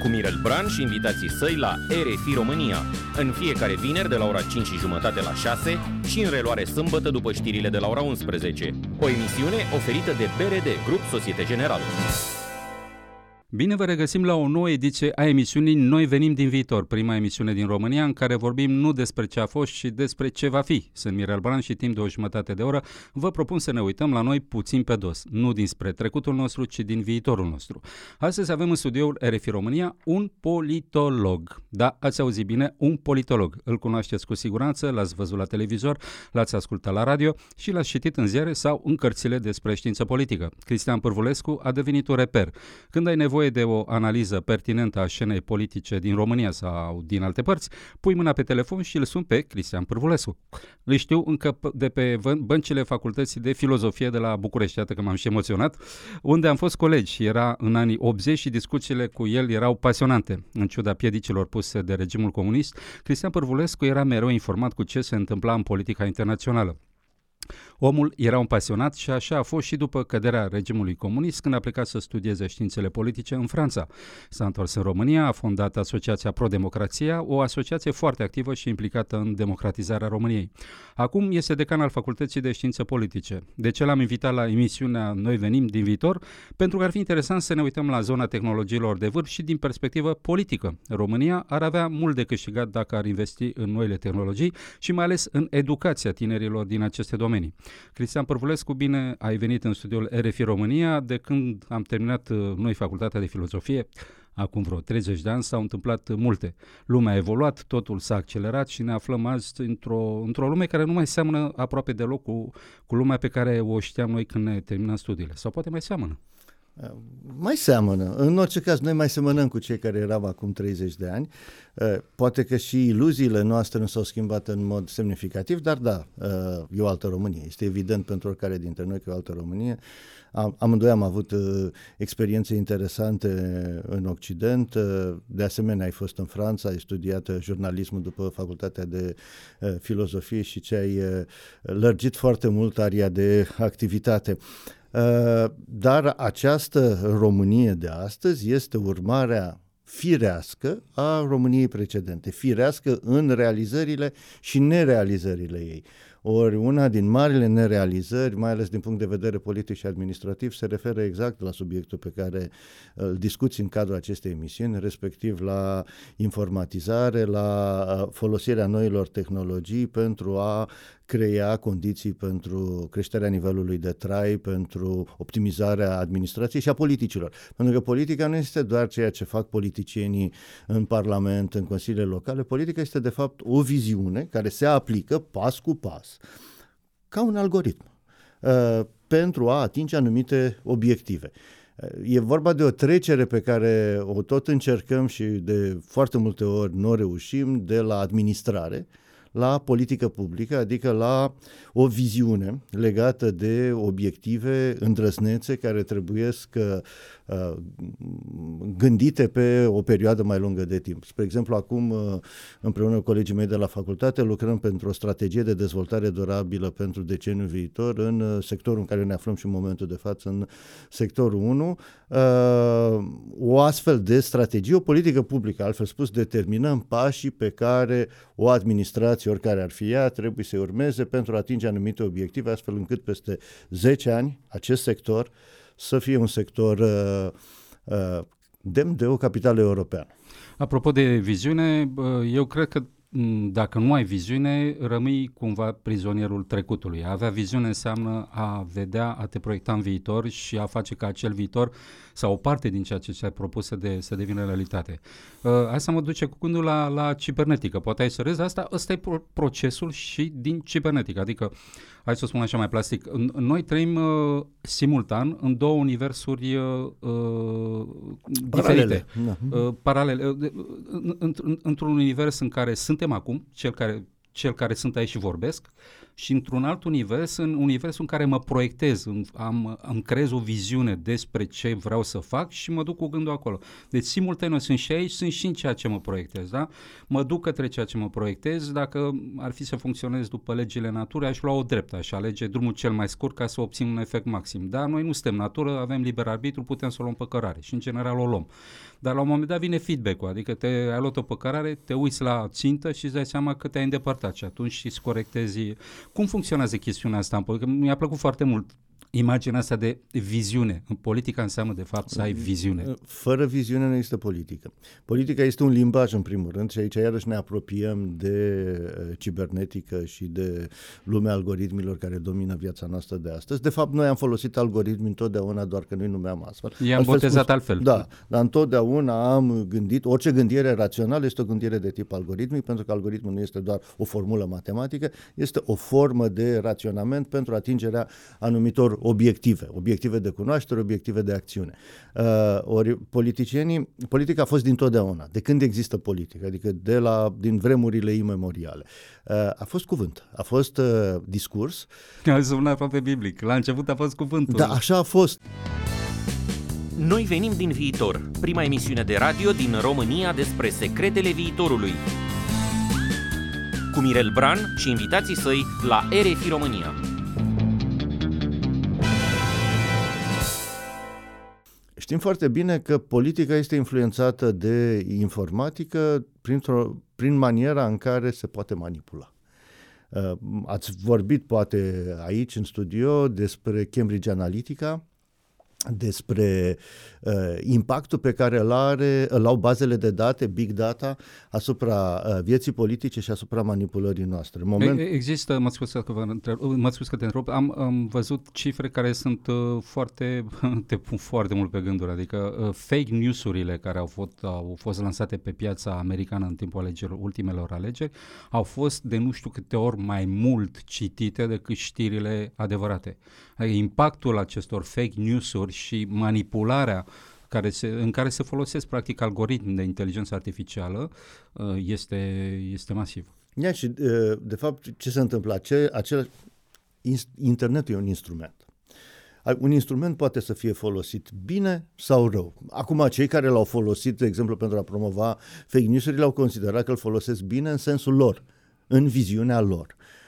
Cu Mirel Bran și invitații săi la RFI România, în fiecare vineri de la ora 5 și jumătate la 6 și în reluare sâmbătă după știrile de la ora 11. O emisiune oferită de BRD, Grup Societe Generală. Bine vă regăsim la o nouă ediție a emisiunii Noi venim din viitor, prima emisiune din România în care vorbim nu despre ce a fost, ci despre ce va fi. Sunt Mirel Bran și timp de o jumătate de oră vă propun să ne uităm la noi puțin pe dos, nu dinspre trecutul nostru, ci din viitorul nostru. Astăzi avem în studioul RFI România un politolog. Da, ați auzit bine, un politolog. Îl cunoașteți cu siguranță, l-ați văzut la televizor, l-ați ascultat la radio și l-ați citit în ziare sau în cărțile despre știință politică. Cristian Pârvulescu a devenit un reper. Când ai nevoie nevoie de o analiză pertinentă a scenei politice din România sau din alte părți, pui mâna pe telefon și îl sun pe Cristian Pârvulescu. Îl știu încă de pe băncile facultății de filozofie de la București, iată că m-am și emoționat, unde am fost colegi. Era în anii 80 și discuțiile cu el erau pasionante. În ciuda piedicilor puse de regimul comunist, Cristian Pârvulescu era mereu informat cu ce se întâmpla în politica internațională. Omul era un pasionat și așa a fost și după căderea regimului comunist când a plecat să studieze științele politice în Franța. S-a întors în România, a fondat Asociația Pro-Democrația, o asociație foarte activă și implicată în democratizarea României. Acum este decan al Facultății de Științe Politice. De ce l-am invitat la emisiunea Noi venim din viitor? Pentru că ar fi interesant să ne uităm la zona tehnologiilor de vârf și din perspectivă politică. România ar avea mult de câștigat dacă ar investi în noile tehnologii și mai ales în educația tinerilor din aceste domenii. Cristian Părvulescu, bine ai venit în studioul RFI România. De când am terminat uh, noi facultatea de filozofie, acum vreo 30 de ani, s-au întâmplat multe. Lumea a evoluat, totul s-a accelerat și ne aflăm azi într-o, într-o lume care nu mai seamănă aproape deloc cu, cu lumea pe care o știam noi când ne terminam studiile. Sau poate mai seamănă. Mai seamănă. În orice caz, noi mai semănăm cu cei care eram acum 30 de ani. Poate că și iluziile noastre nu s-au schimbat în mod semnificativ, dar da, e o altă Românie. Este evident pentru oricare dintre noi că e o altă Românie. Am, amândoi am avut experiențe interesante în Occident. De asemenea, ai fost în Franța, ai studiat jurnalismul după facultatea de filozofie și ce ai lărgit foarte mult aria de activitate. Uh, dar această Românie de astăzi este urmarea firească a României precedente, firească în realizările și nerealizările ei. Ori una din marile nerealizări, mai ales din punct de vedere politic și administrativ, se referă exact la subiectul pe care îl discuți în cadrul acestei emisiuni, respectiv la informatizare, la uh, folosirea noilor tehnologii pentru a crea condiții pentru creșterea nivelului de trai, pentru optimizarea administrației și a politicilor. Pentru că politica nu este doar ceea ce fac politicienii în Parlament, în consiliile locale. Politica este, de fapt, o viziune care se aplică pas cu pas, ca un algoritm, uh, pentru a atinge anumite obiective. E vorba de o trecere pe care o tot încercăm și de foarte multe ori nu reușim de la administrare la politică publică, adică la o viziune legată de obiective îndrăznețe care trebuie să uh, gândite pe o perioadă mai lungă de timp. Spre exemplu, acum, uh, împreună cu colegii mei de la facultate, lucrăm pentru o strategie de dezvoltare durabilă pentru deceniul viitor în uh, sectorul în care ne aflăm și în momentul de față, în sectorul 1. O astfel de strategie, o politică publică, altfel spus, determinăm pașii pe care o administrație, oricare ar fi ea, trebuie să urmeze pentru a atinge anumite obiective, astfel încât peste 10 ani acest sector să fie un sector uh, uh, demn de o capitală europeană. Apropo de viziune, eu cred că dacă nu ai viziune, rămâi cumva prizonierul trecutului. A avea viziune înseamnă a vedea, a te proiecta în viitor și a face ca acel viitor sau o parte din ceea ce ți-ai propus să, de, să devină realitate. Uh, asta mă duce cu gândul la, la cibernetică. Poate ai să râzi, asta ăsta e procesul și din cibernetică. Adică, hai să o spun așa mai plastic, noi trăim uh, simultan în două universuri uh, uh diferite. Da. Uh, paralele. Uh, într-un univers în care suntem acum, cel care cel care sunt aici și vorbesc și într-un alt univers, în universul în care mă proiectez, am, îmi creez o viziune despre ce vreau să fac și mă duc cu gândul acolo. Deci simultan sunt și aici, sunt și în ceea ce mă proiectez, da? Mă duc către ceea ce mă proiectez, dacă ar fi să funcționez după legile naturii, aș lua o dreptă, aș alege drumul cel mai scurt ca să obțin un efect maxim. Dar noi nu suntem natură, avem liber arbitru, putem să o luăm pe cărare și în general o luăm. Dar la un moment dat vine feedback-ul, adică te ai luat o păcărare, te uiți la țintă și îți dai seama că te-ai îndepărtat și atunci îți corectezi. Cum funcționează chestiunea asta în politică? Mi-a plăcut foarte mult imaginea asta de viziune. În politica înseamnă, de fapt, să ai viziune. Fără viziune nu există politică. Politica este un limbaj, în primul rând, și aici iarăși ne apropiem de uh, cibernetică și de lumea algoritmilor care domină viața noastră de astăzi. De fapt, noi am folosit algoritmi întotdeauna, doar că noi numeam astfel. I-am botezat spus, altfel. Da, dar întotdeauna am gândit, orice gândire rațională este o gândire de tip algoritmic, pentru că algoritmul nu este doar o formulă matematică, este o formă de raționament pentru atingerea anumitor obiective, obiective de cunoaștere, obiective de acțiune. Uh, ori politicienii, politica a fost dintotdeauna, de când există politică, adică de la, din vremurile imemoriale. Uh, a fost cuvânt, a fost uh, discurs. A sunat aproape biblic, la început a fost cuvântul. Da, așa a fost. Noi venim din viitor, prima emisiune de radio din România despre secretele viitorului. Cu Mirel Bran și invitații săi la RFI România. Știm foarte bine că politica este influențată de informatică prin maniera în care se poate manipula. Uh, ați vorbit poate aici în studio despre Cambridge Analytica, despre uh, impactul pe care îl, are, îl au bazele de date, big data, asupra uh, vieții politice și asupra manipulării noastre. Moment... Există, mă scuz că, vă mă scuz că te întreb, am, am văzut cifre care sunt uh, foarte, te pun foarte mult pe gânduri, adică uh, fake news-urile care au fost, au fost lansate pe piața americană în timpul alegerilor, ultimelor alegeri, au fost de nu știu câte ori mai mult citite decât știrile adevărate. Adică impactul acestor fake news-uri și manipularea care se, în care se folosesc practic algoritmi de inteligență artificială uh, este, este masiv. Ia și uh, de fapt ce se întâmplă? Ace, acel, internetul e un instrument. Un instrument poate să fie folosit bine sau rău. Acum, cei care l-au folosit, de exemplu, pentru a promova fake news-urile, au considerat că îl folosesc bine în sensul lor, în viziunea lor. Uh,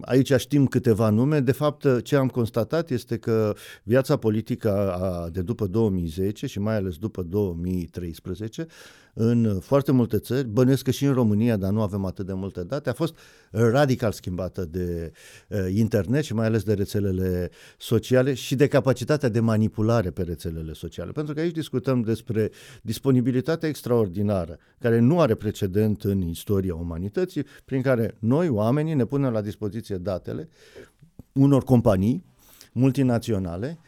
aici știm câteva nume. De fapt, ce am constatat este că viața politică de după 2010 și mai ales după 2013 în foarte multe țări, bănuiesc că și în România, dar nu avem atât de multe date, a fost radical schimbată de uh, internet și mai ales de rețelele sociale și de capacitatea de manipulare pe rețelele sociale. Pentru că aici discutăm despre disponibilitatea extraordinară, care nu are precedent în istoria umanității, prin care noi, oamenii, ne punem la dispoziție datele unor companii multinaționale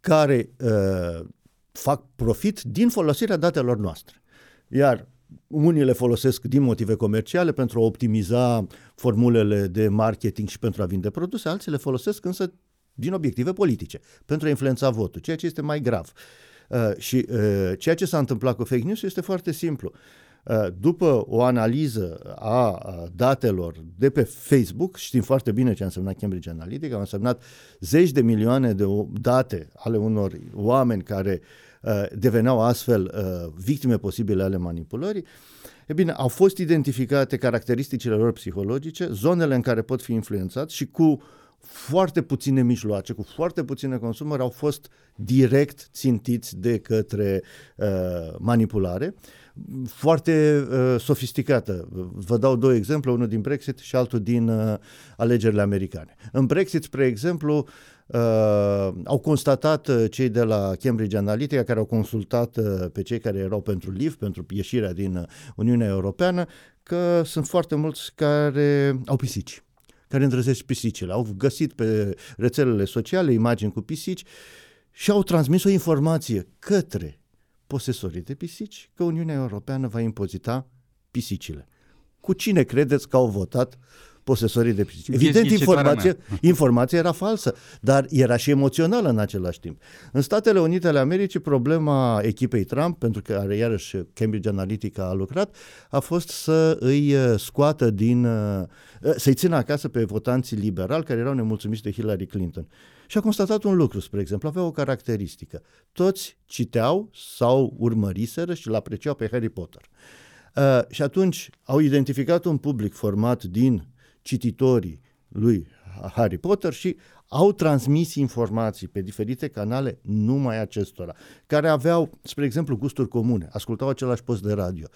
care uh, fac profit din folosirea datelor noastre. Iar unii le folosesc din motive comerciale pentru a optimiza formulele de marketing și pentru a vinde produse, alții le folosesc însă din obiective politice, pentru a influența votul, ceea ce este mai grav. Uh, și uh, ceea ce s-a întâmplat cu fake news este foarte simplu. Uh, după o analiză a datelor de pe Facebook, știm foarte bine ce a însemnat Cambridge Analytica, a însemnat zeci de milioane de date ale unor oameni care uh, Uh, deveneau astfel uh, victime posibile ale manipulării, e bine, au fost identificate caracteristicile lor psihologice, zonele în care pot fi influențați și cu foarte puține mijloace, cu foarte puține consumări, au fost direct țintiți de către uh, manipulare, foarte uh, sofisticată. Vă dau două exemple, unul din Brexit și altul din uh, alegerile americane. În Brexit, spre exemplu, Uh, au constatat uh, cei de la Cambridge Analytica, care au consultat uh, pe cei care erau pentru LIV, pentru ieșirea din uh, Uniunea Europeană, că sunt foarte mulți care au pisici, care îndrăzesc pisicile. Au găsit pe rețelele sociale imagini cu pisici și au transmis o informație către posesorii de pisici că Uniunea Europeană va impozita pisicile. Cu cine credeți că au votat posesorii de pisici. Evident, informația, informația era falsă, dar era și emoțională în același timp. În Statele Unite ale Americii, problema echipei Trump, pentru că iarăși Cambridge Analytica a lucrat, a fost să îi uh, scoată din, uh, uh, să-i țină acasă pe votanții liberali care erau nemulțumiți de Hillary Clinton. Și a constatat un lucru, spre exemplu, avea o caracteristică. Toți citeau sau urmăriseră și l-apreciau pe Harry Potter. Uh, și atunci au identificat un public format din cititorii lui Harry Potter și au transmis informații pe diferite canale numai acestora, care aveau, spre exemplu, gusturi comune, ascultau același post de radio.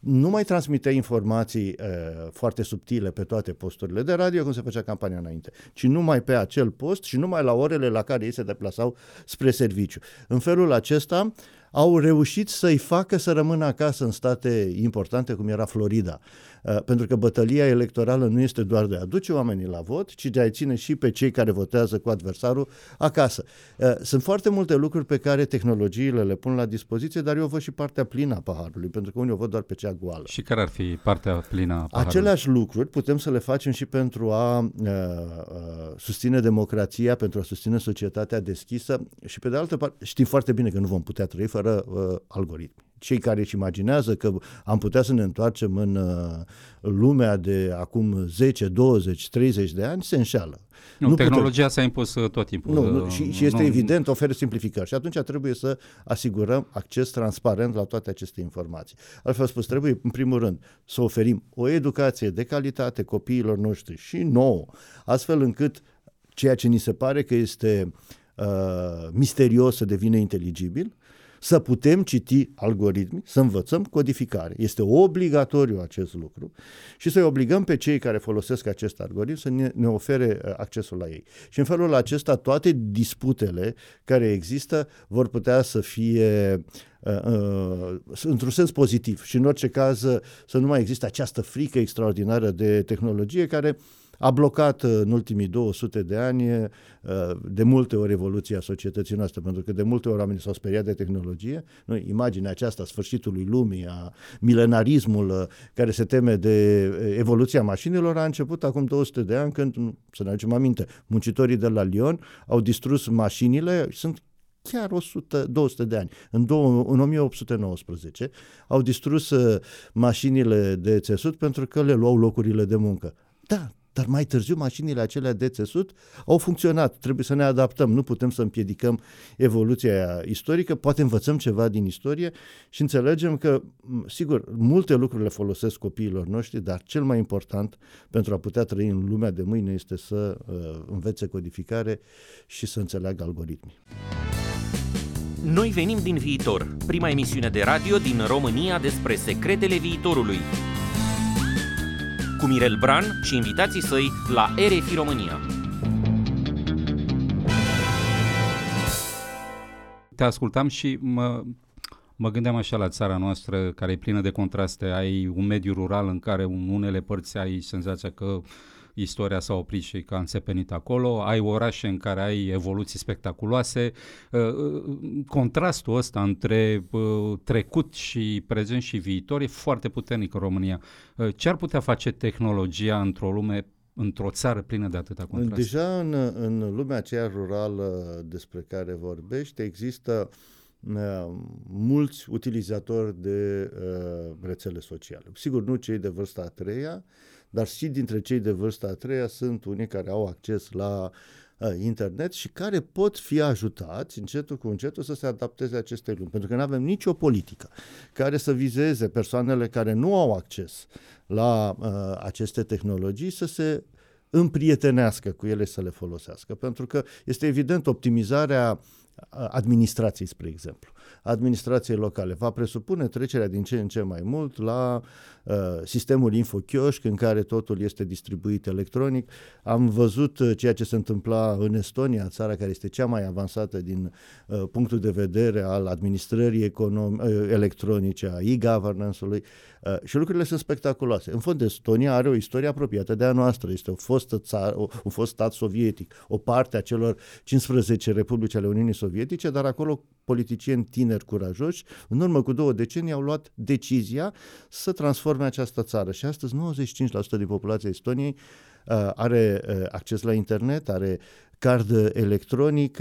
Nu mai transmitea informații uh, foarte subtile pe toate posturile de radio, cum se făcea campania înainte, ci numai pe acel post și numai la orele la care ei se deplasau spre serviciu. În felul acesta, au reușit să-i facă să rămână acasă în state importante, cum era Florida. Uh, pentru că bătălia electorală nu este doar de a aduce oamenii la vot, ci de a ține și pe cei care votează cu adversarul acasă. Uh, sunt foarte multe lucruri pe care tehnologiile le pun la dispoziție, dar eu văd și partea plină a paharului, pentru că unii o văd doar pe cea goală. Și care ar fi partea plină a paharului? Aceleași lucruri putem să le facem și pentru a uh, uh, susține democrația, pentru a susține societatea deschisă și pe de altă parte știm foarte bine că nu vom putea trăi fără uh, algoritmi cei care își imaginează că am putea să ne întoarcem în uh, lumea de acum 10, 20, 30 de ani, se înșeală. Nu, nu tehnologia putem... s-a impus uh, tot timpul. Nu, nu, și, și este nu, evident, oferă simplificări. Și atunci trebuie să asigurăm acces transparent la toate aceste informații. Altfel spus, trebuie, în primul rând, să oferim o educație de calitate copiilor noștri și nouă, astfel încât ceea ce ni se pare că este uh, misterios să devină inteligibil, să putem citi algoritmi, să învățăm codificare. Este obligatoriu acest lucru și să-i obligăm pe cei care folosesc acest algoritm să ne, ne ofere uh, accesul la ei. Și în felul acesta toate disputele care există vor putea să fie uh, uh, într-un sens pozitiv și în orice caz să nu mai există această frică extraordinară de tehnologie care uh, a blocat uh, în ultimii 200 de ani uh, de multe ori evoluția societății noastre, pentru că de multe ori oamenii s-au speriat de tehnologie. Noi, imaginea aceasta sfârșitului lumii, a milenarismul uh, care se teme de evoluția mașinilor a început acum 200 de ani când, să ne aducem aminte, muncitorii de la Lyon au distrus mașinile, sunt chiar 100, 200 de ani. În, două, în 1819 au distrus mașinile de țesut pentru că le luau locurile de muncă. Da, dar mai târziu mașinile acelea de țesut au funcționat. Trebuie să ne adaptăm, nu putem să împiedicăm evoluția istorică, poate învățăm ceva din istorie și înțelegem că, sigur, multe lucruri le folosesc copiilor noștri, dar cel mai important pentru a putea trăi în lumea de mâine este să uh, învețe codificare și să înțeleagă algoritmii. Noi venim din viitor, prima emisiune de radio din România despre secretele viitorului cu Mirel Bran și invitații săi la RFI România. Te ascultam și mă, mă gândeam așa la țara noastră care e plină de contraste. Ai un mediu rural în care în unele părți ai senzația că uh, istoria s-a oprit și că a înțepenit acolo, ai orașe în care ai evoluții spectaculoase. Uh, uh, contrastul ăsta între uh, trecut și prezent și viitor e foarte puternic în România. Ce ar putea face tehnologia într-o lume într-o țară plină de atâta contrast? Deja în, în lumea aceea rurală despre care vorbești există uh, mulți utilizatori de uh, rețele sociale. Sigur, nu cei de vârsta a treia, dar și dintre cei de vârsta a treia sunt unii care au acces la uh, internet și care pot fi ajutați încetul cu încetul să se adapteze acestei lumi. Pentru că nu avem nicio politică care să vizeze persoanele care nu au acces la uh, aceste tehnologii să se împrietenească cu ele să le folosească. Pentru că este evident optimizarea administrației, spre exemplu, administrației locale. Va presupune trecerea din ce în ce mai mult la uh, sistemul InfoChioșc, în care totul este distribuit electronic. Am văzut uh, ceea ce se întâmpla în Estonia, țara care este cea mai avansată din uh, punctul de vedere al administrării econom- uh, electronice, a e-governance-ului uh, și lucrurile sunt spectaculoase. În fond, Estonia are o istorie apropiată de a noastră. Este o fostă țară, o, un fost stat sovietic, o parte a celor 15 republici ale Uniunii Sovietice, dar acolo politicieni tineri curajoși, în urmă cu două decenii, au luat decizia să transforme această țară. Și astăzi 95% din populația Estoniei uh, are uh, acces la internet, are card electronic,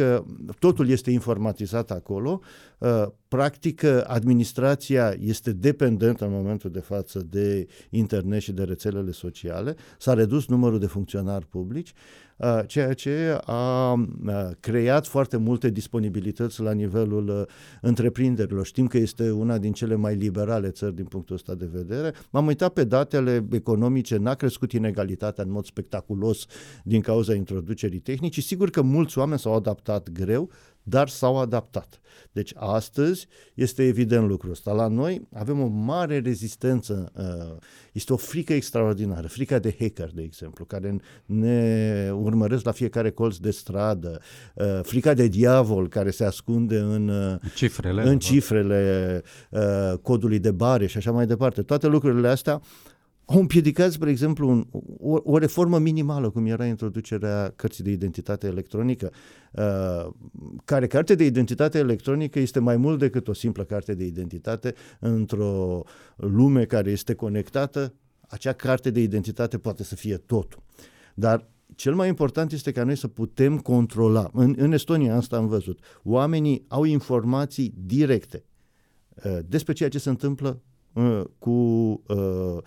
totul este informatizat acolo. Uh, practic, administrația este dependentă în momentul de față de internet și de rețelele sociale. S-a redus numărul de funcționari publici Uh, ceea ce a uh, creat foarte multe disponibilități la nivelul uh, întreprinderilor. Știm că este una din cele mai liberale țări din punctul ăsta de vedere. M-am uitat pe datele economice, n-a crescut inegalitatea în mod spectaculos din cauza introducerii tehnicii. Sigur că mulți oameni s-au adaptat greu, dar s-au adaptat. Deci astăzi este evident lucrul ăsta. La noi avem o mare rezistență, uh, este o frică extraordinară, frica de hacker, de exemplu, care ne urmăresc la fiecare colț de stradă, uh, frica de diavol care se ascunde în uh, cifrele, în cifrele codului de bare și așa mai departe. Toate lucrurile astea au împiedicat, spre exemplu, un, o, o reformă minimală, cum era introducerea cărții de identitate electronică, uh, care carte de identitate electronică este mai mult decât o simplă carte de identitate într-o lume care este conectată. Acea carte de identitate poate să fie totul. Dar cel mai important este ca noi să putem controla. În, în Estonia asta am văzut. Oamenii au informații directe uh, despre ceea ce se întâmplă Uh, cu uh,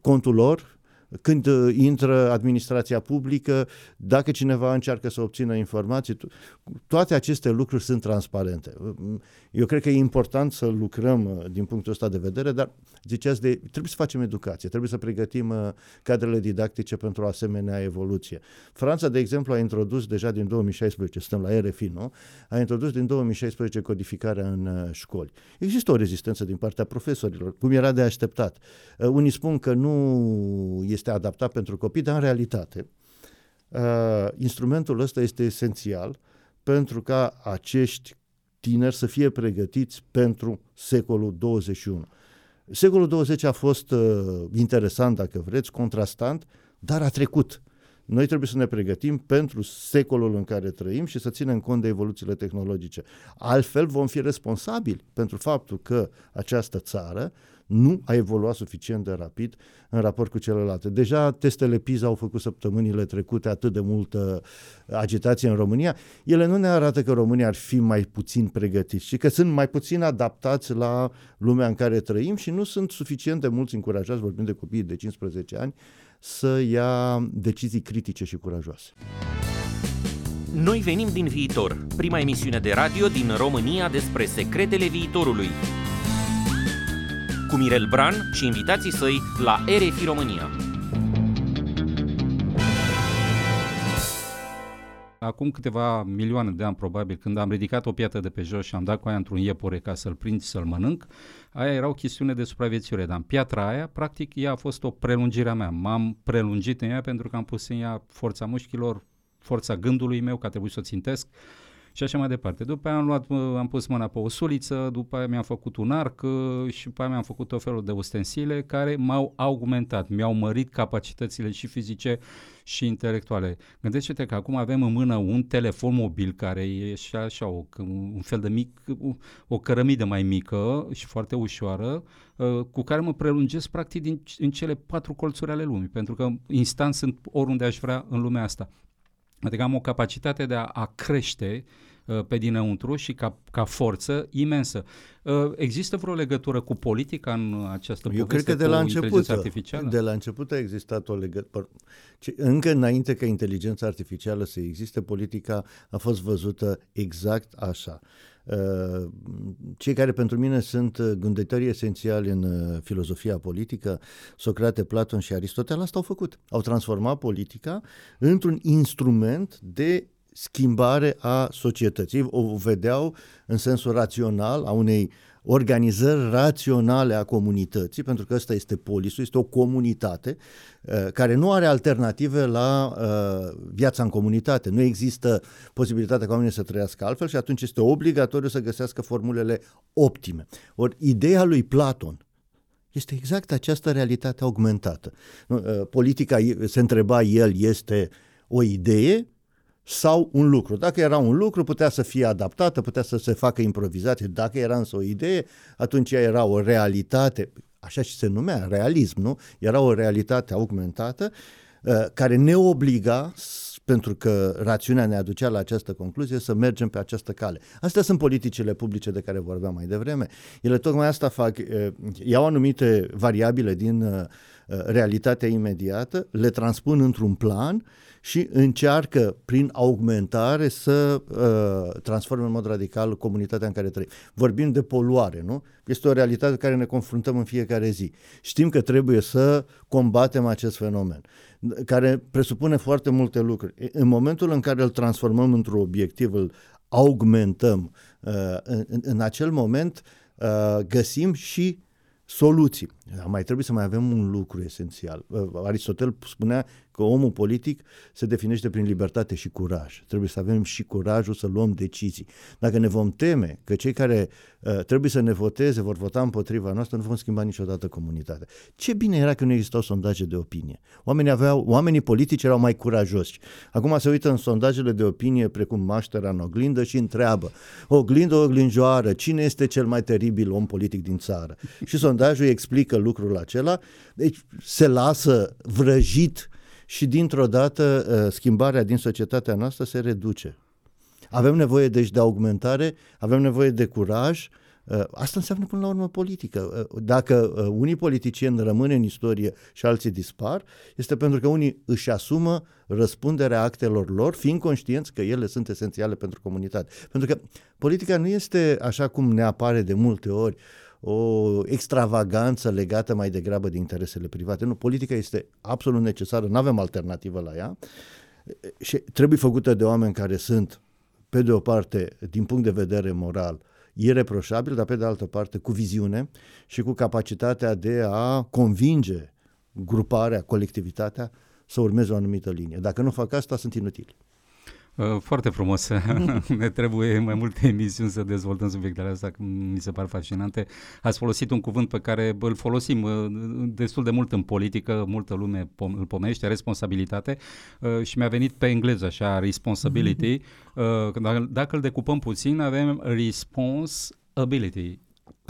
contul lor când uh, intră administrația publică, dacă cineva încearcă să obțină informații, toate aceste lucruri sunt transparente. Eu cred că e important să lucrăm uh, din punctul ăsta de vedere, dar ziceați de, trebuie să facem educație, trebuie să pregătim uh, cadrele didactice pentru o asemenea evoluție. Franța, de exemplu, a introdus deja din 2016, stăm la RFI, nu? A introdus din 2016 codificarea în școli. Există o rezistență din partea profesorilor, cum era de așteptat. Unii spun că nu este adaptat pentru copii, dar în realitate uh, instrumentul ăsta este esențial pentru ca acești tineri să fie pregătiți pentru secolul 21. Secolul 20 a fost uh, interesant, dacă vreți, contrastant, dar a trecut. Noi trebuie să ne pregătim pentru secolul în care trăim și să ținem cont de evoluțiile tehnologice. Altfel vom fi responsabili pentru faptul că această țară nu a evoluat suficient de rapid în raport cu celelalte. Deja testele PISA au făcut săptămânile trecute atât de multă agitație în România. Ele nu ne arată că România ar fi mai puțin pregătiți, ci că sunt mai puțin adaptați la lumea în care trăim și nu sunt suficient de mulți încurajați, vorbim de copii de 15 ani, să ia decizii critice și curajoase. Noi venim din viitor, prima emisiune de radio din România despre secretele viitorului cu Mirel Bran și invitații săi la RFI România. Acum câteva milioane de ani, probabil, când am ridicat o piatră de pe jos și am dat cu aia într-un iepure ca să-l prind și să-l mănânc, aia era o chestiune de supraviețuire, dar în piatra aia, practic, ea a fost o prelungire a mea. M-am prelungit în ea pentru că am pus în ea forța mușchilor, forța gândului meu, că a trebuit să o țintesc, și așa mai departe. După aia am, luat, am pus mâna pe o suliță, după aia mi-am făcut un arc uh, și după aia mi-am făcut tot felul de ustensile care m-au augmentat, mi-au mărit capacitățile și fizice și intelectuale. Gândește-te că acum avem în mână un telefon mobil care e și așa o, un fel de mic, o cărămidă mai mică și foarte ușoară, uh, cu care mă prelungesc practic din, în cele patru colțuri ale lumii, pentru că instant sunt oriunde aș vrea în lumea asta. Adică am o capacitate de a, a crește uh, pe dinăuntru și ca, ca forță imensă. Uh, există vreo legătură cu politica în această Eu cred că de la început, artificială? de la început a existat o legătură. Încă înainte ca inteligența artificială să existe, politica a fost văzută exact așa. Uh, cei care pentru mine sunt gânditorii esențiali în uh, filozofia politică, Socrate, Platon și Aristotel, asta au făcut. Au transformat politica într-un instrument de schimbare a societății. O vedeau în sensul rațional a unei organizări raționale a comunității, pentru că ăsta este polisul, este o comunitate uh, care nu are alternative la uh, viața în comunitate. Nu există posibilitatea ca oamenii să trăiască altfel și atunci este obligatoriu să găsească formulele optime. Ori ideea lui Platon este exact această realitate augmentată. Uh, politica, se întreba el, este o idee sau un lucru. Dacă era un lucru, putea să fie adaptată, putea să se facă improvizație. Dacă era însă o idee, atunci ea era o realitate, așa și se numea, realism, nu? Era o realitate augmentată uh, care ne obliga pentru că rațiunea ne aducea la această concluzie să mergem pe această cale. Astea sunt politicile publice de care vorbeam mai devreme. Ele tocmai asta fac, uh, iau anumite variabile din uh, realitatea imediată, le transpun într-un plan și încearcă prin augmentare să uh, transforme în mod radical comunitatea în care trăim. Vorbim de poluare, nu? Este o realitate cu care ne confruntăm în fiecare zi. Știm că trebuie să combatem acest fenomen, care presupune foarte multe lucruri. În momentul în care îl transformăm într-un obiectiv, îl augmentăm, uh, în, în acel moment uh, găsim și soluții. Mai trebuie să mai avem un lucru esențial. Uh, Aristotel spunea că omul politic se definește prin libertate și curaj. Trebuie să avem și curajul să luăm decizii. Dacă ne vom teme că cei care uh, trebuie să ne voteze vor vota împotriva noastră, nu vom schimba niciodată comunitatea. Ce bine era că nu existau sondaje de opinie. Oamenii, aveau, oamenii politici erau mai curajoși. Acum se uită în sondajele de opinie precum maștera în oglindă și întreabă oglindă, oglinjoară, cine este cel mai teribil om politic din țară? Și sondajul explică lucrul acela, deci se lasă vrăjit și dintr-o dată uh, schimbarea din societatea noastră se reduce. Avem nevoie deci de augmentare, avem nevoie de curaj, uh, Asta înseamnă până la urmă politică. Uh, dacă unii politicieni rămân în istorie și alții dispar, este pentru că unii își asumă răspunderea actelor lor, fiind conștienți că ele sunt esențiale pentru comunitate. Pentru că politica nu este așa cum ne apare de multe ori, o extravaganță legată mai degrabă de interesele private. Nu, politica este absolut necesară, nu avem alternativă la ea și trebuie făcută de oameni care sunt, pe de o parte, din punct de vedere moral, ireproșabil, dar pe de altă parte cu viziune și cu capacitatea de a convinge gruparea, colectivitatea să urmeze o anumită linie. Dacă nu fac asta, sunt inutili. Uh, foarte frumos. ne trebuie mai multe emisiuni să dezvoltăm subiectele astea, mi se par fascinante. Ați folosit un cuvânt pe care îl folosim uh, destul de mult în politică, multă lume îl pomește, responsabilitate, uh, și mi-a venit pe engleză așa, responsibility. Dacă îl decupăm puțin, avem responsibility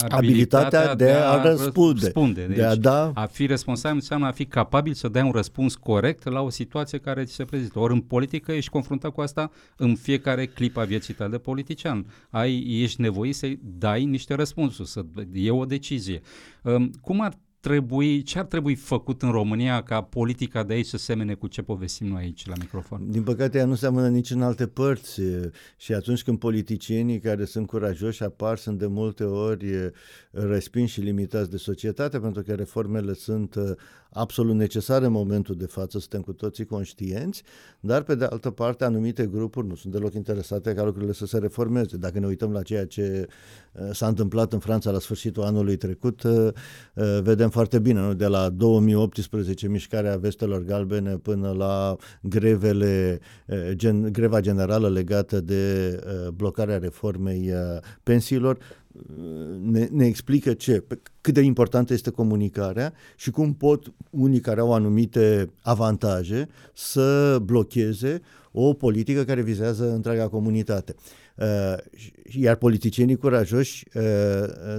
abilitatea de a, a răspunde. răspunde. Deci, de a, da... a fi responsabil înseamnă a fi capabil să dai un răspuns corect la o situație care ți se prezintă. Ori în politică ești confruntat cu asta în fiecare clip a vieții tale de politician. Ai, ești nevoit să dai niște răspunsuri, să iei o decizie. Cum ar trebui, ce ar trebui făcut în România ca politica de aici să semene cu ce povestim noi aici la microfon? Din păcate ea nu seamănă nici în alte părți și atunci când politicienii care sunt curajoși apar sunt de multe ori respinși și limitați de societate pentru că reformele sunt absolut necesare în momentul de față, suntem cu toții conștienți, dar pe de altă parte anumite grupuri nu sunt deloc interesate ca lucrurile să se reformeze. Dacă ne uităm la ceea ce s-a întâmplat în Franța la sfârșitul anului trecut, vedem foarte bine, nu? de la 2018 mișcarea vestelor galbene până la grevele, gen, greva generală legată de blocarea reformei pensiilor, ne, ne explică ce, cât de importantă este comunicarea și cum pot unii care au anumite avantaje să blocheze o politică care vizează întreaga comunitate. Uh, iar politicienii curajoși uh,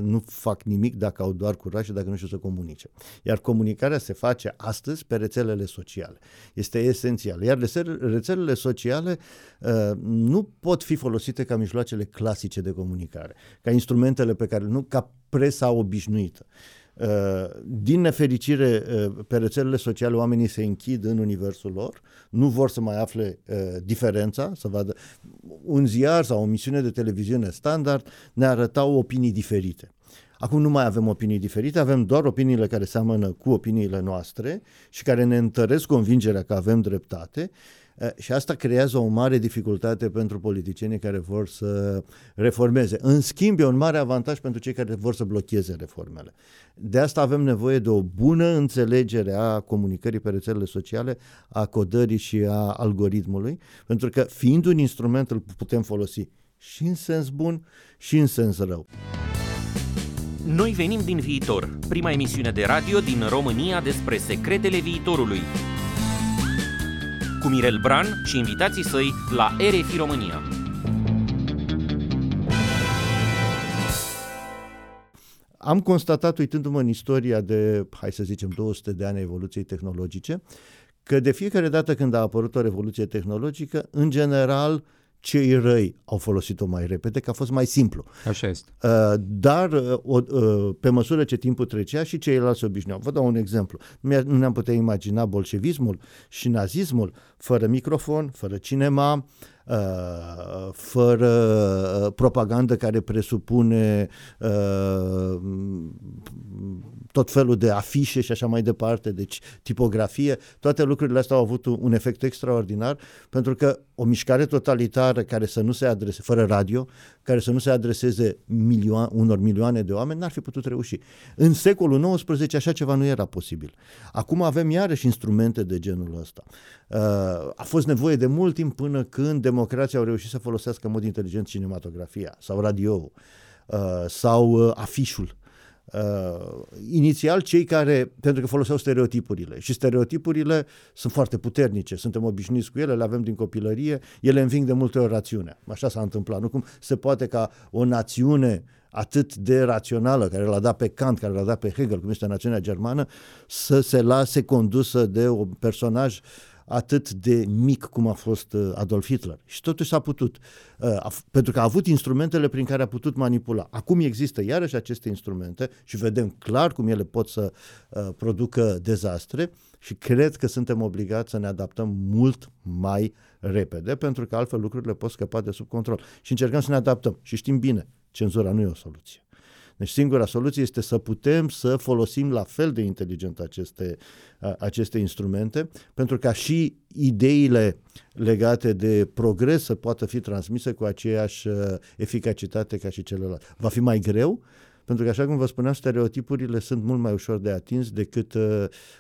nu fac nimic dacă au doar curaj și dacă nu știu să comunice. Iar comunicarea se face astăzi pe rețelele sociale. Este esențial. Iar rețelele sociale uh, nu pot fi folosite ca mijloacele clasice de comunicare, ca instrumentele pe care nu, ca presa obișnuită. Uh, din nefericire, uh, pe rețelele sociale oamenii se închid în universul lor, nu vor să mai afle uh, diferența, să vadă un ziar sau o misiune de televiziune standard ne arătau opinii diferite. Acum nu mai avem opinii diferite, avem doar opiniile care seamănă cu opiniile noastre și care ne întăresc convingerea că avem dreptate și asta creează o mare dificultate pentru politicienii care vor să reformeze. În schimb, e un mare avantaj pentru cei care vor să blocheze reformele. De asta avem nevoie de o bună înțelegere a comunicării pe rețelele sociale, a codării și a algoritmului, pentru că fiind un instrument îl putem folosi și în sens bun și în sens rău. Noi venim din viitor, prima emisiune de radio din România despre secretele viitorului. Cu Mirel Bran și invitații săi la RFI România. Am constatat, uitându-mă în istoria de, hai să zicem, 200 de ani a evoluției tehnologice, că de fiecare dată când a apărut o revoluție tehnologică, în general, cei răi au folosit-o mai repede, că a fost mai simplu. Așa este. Uh, dar uh, uh, pe măsură ce timpul trecea și ceilalți se obișnuiau. Vă dau un exemplu. Nu ne-am putea imagina bolșevismul și nazismul fără microfon, fără cinema, Uh, fără uh, propagandă care presupune uh, tot felul de afișe și așa mai departe, deci tipografie, toate lucrurile astea au avut un efect extraordinar pentru că o mișcare totalitară care să nu se adreseze, fără radio, care să nu se adreseze milioane, unor milioane de oameni, n-ar fi putut reuși. În secolul XIX așa ceva nu era posibil. Acum avem iarăși instrumente de genul ăsta. A fost nevoie de mult timp până când democrații au reușit să folosească în mod inteligent cinematografia sau radio sau afișul Uh, inițial cei care, pentru că foloseau stereotipurile și stereotipurile sunt foarte puternice, suntem obișnuiți cu ele, le avem din copilărie, ele înving de multe ori rațiunea. Așa s-a întâmplat. Nu cum se poate ca o națiune atât de rațională, care l-a dat pe Kant, care l-a dat pe Hegel, cum este națiunea germană, să se lase condusă de un personaj atât de mic cum a fost uh, Adolf Hitler. Și totuși s-a putut, uh, pentru că a avut instrumentele prin care a putut manipula. Acum există iarăși aceste instrumente și vedem clar cum ele pot să uh, producă dezastre și cred că suntem obligați să ne adaptăm mult mai repede, pentru că altfel lucrurile pot scăpa de sub control. Și încercăm să ne adaptăm. Și știm bine, cenzura nu e o soluție. Deci singura soluție este să putem să folosim la fel de inteligent aceste, aceste instrumente, pentru ca și ideile legate de progres să poată fi transmise cu aceeași eficacitate ca și celelalte. Va fi mai greu, pentru că, așa cum vă spuneam, stereotipurile sunt mult mai ușor de atins decât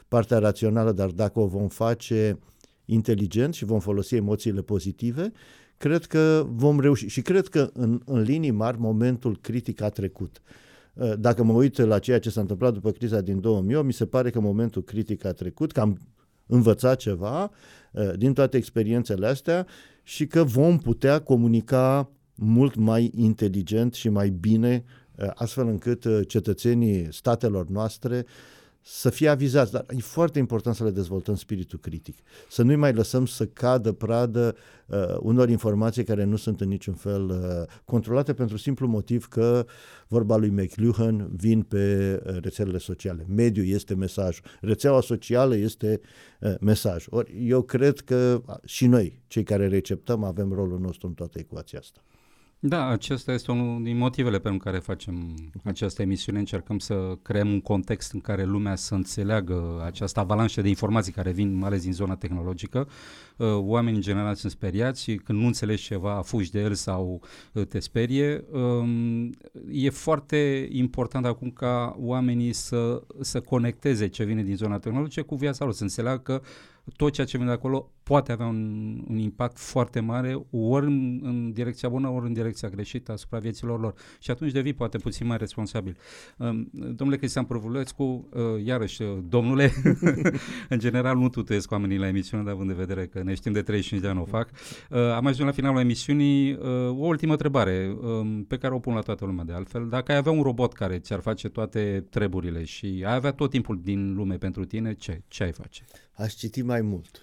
partea rațională, dar dacă o vom face inteligent și vom folosi emoțiile pozitive, cred că vom reuși. Și cred că, în, în linii mari, momentul critic a trecut. Eh, dacă mă uit la ceea ce s-a întâmplat după criza din 2008, mi se pare că momentul critic a trecut, că am învățat ceva eh, din toate experiențele astea și că vom putea comunica mult mai inteligent și mai bine, eh, astfel încât cetățenii statelor noastre să fie avizați, dar e foarte important să le dezvoltăm spiritul critic. Să nu-i mai lăsăm să cadă pradă uh, unor informații care nu sunt în niciun fel uh, controlate pentru simplu motiv că, vorba lui McLuhan, vin pe uh, rețelele sociale. Mediul este mesajul. Rețeaua socială este uh, mesaj. Ori eu cred că și noi, cei care receptăm, avem rolul nostru în toată ecuația asta. Da, acesta este unul din motivele pentru care facem această emisiune. Încercăm să creăm un context în care lumea să înțeleagă această avalanșă de informații care vin, mai ales din zona tehnologică. Uh, oamenii în general sunt speriați și când nu înțelegi ceva, fugi de el sau uh, te sperie. Um, e foarte important acum ca oamenii să, să conecteze ce vine din zona tehnologică cu viața lor, să înțeleagă că tot ceea ce vine de acolo poate avea un, un impact foarte mare, ori în, în direcția bună, ori în direcția greșită asupra vieților lor. Și atunci devii poate puțin mai responsabil. Um, domnule Cristian Provulescu, uh, iarăși, uh, domnule, în general nu tutuiesc oamenii la emisiune, dar având de vedere că ne știm de 35 de ani o fac. Uh, am ajuns la finalul emisiunii. Uh, o ultimă întrebare uh, pe care o pun la toată lumea de altfel. Dacă ai avea un robot care ți-ar face toate treburile și ai avea tot timpul din lume pentru tine, ce, ce ai face? Aș citi mai mult.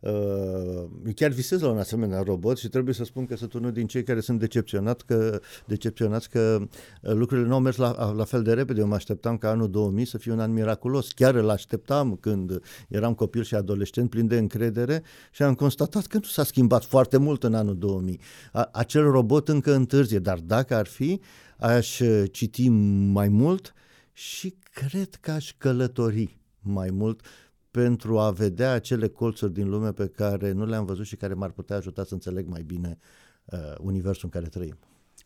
Uh, chiar visez la un asemenea robot și trebuie să spun că sunt unul din cei care sunt decepționat că, decepționați că uh, lucrurile nu au mers la, la fel de repede. Eu mă așteptam ca anul 2000 să fie un an miraculos. Chiar îl așteptam când eram copil și adolescent plin de încredere și am constatat că nu s-a schimbat foarte mult în anul 2000. A, acel robot încă întârzie, dar dacă ar fi, aș uh, citi mai mult și cred că aș călători mai mult pentru a vedea acele colțuri din lume pe care nu le-am văzut și care m-ar putea ajuta să înțeleg mai bine uh, universul în care trăim.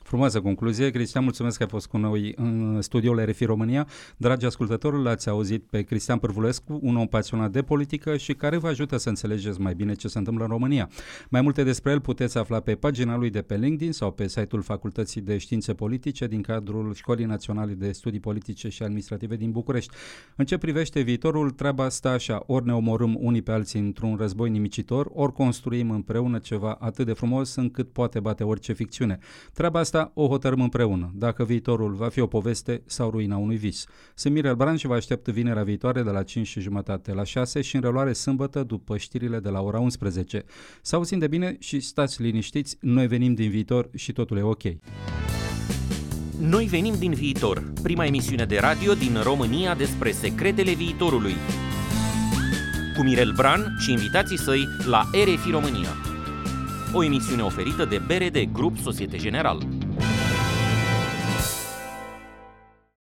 Frumoasă concluzie. Cristian, mulțumesc că ai fost cu noi în studioul RFI România. Dragi ascultători, l-ați auzit pe Cristian Pârvulescu, un om pasionat de politică și care vă ajută să înțelegeți mai bine ce se întâmplă în România. Mai multe despre el puteți afla pe pagina lui de pe LinkedIn sau pe site-ul Facultății de Științe Politice din cadrul Școlii Naționale de Studii Politice și Administrative din București. În ce privește viitorul, treaba asta așa, ori ne omorâm unii pe alții într-un război nimicitor, ori construim împreună ceva atât de frumos încât poate bate orice ficțiune. Treaba asta o hotărâm împreună, dacă viitorul va fi o poveste sau ruina unui vis. Sunt Mirel Bran și vă aștept vinerea viitoare de la 5 și jumătate la 6 și în reluare sâmbătă după știrile de la ora 11. Să auzim de bine și stați liniștiți, noi venim din viitor și totul e ok. Noi venim din viitor, prima emisiune de radio din România despre secretele viitorului. Cu Mirel Bran și invitații săi la RFI România o emisiune oferită de BRD Grup Societe General.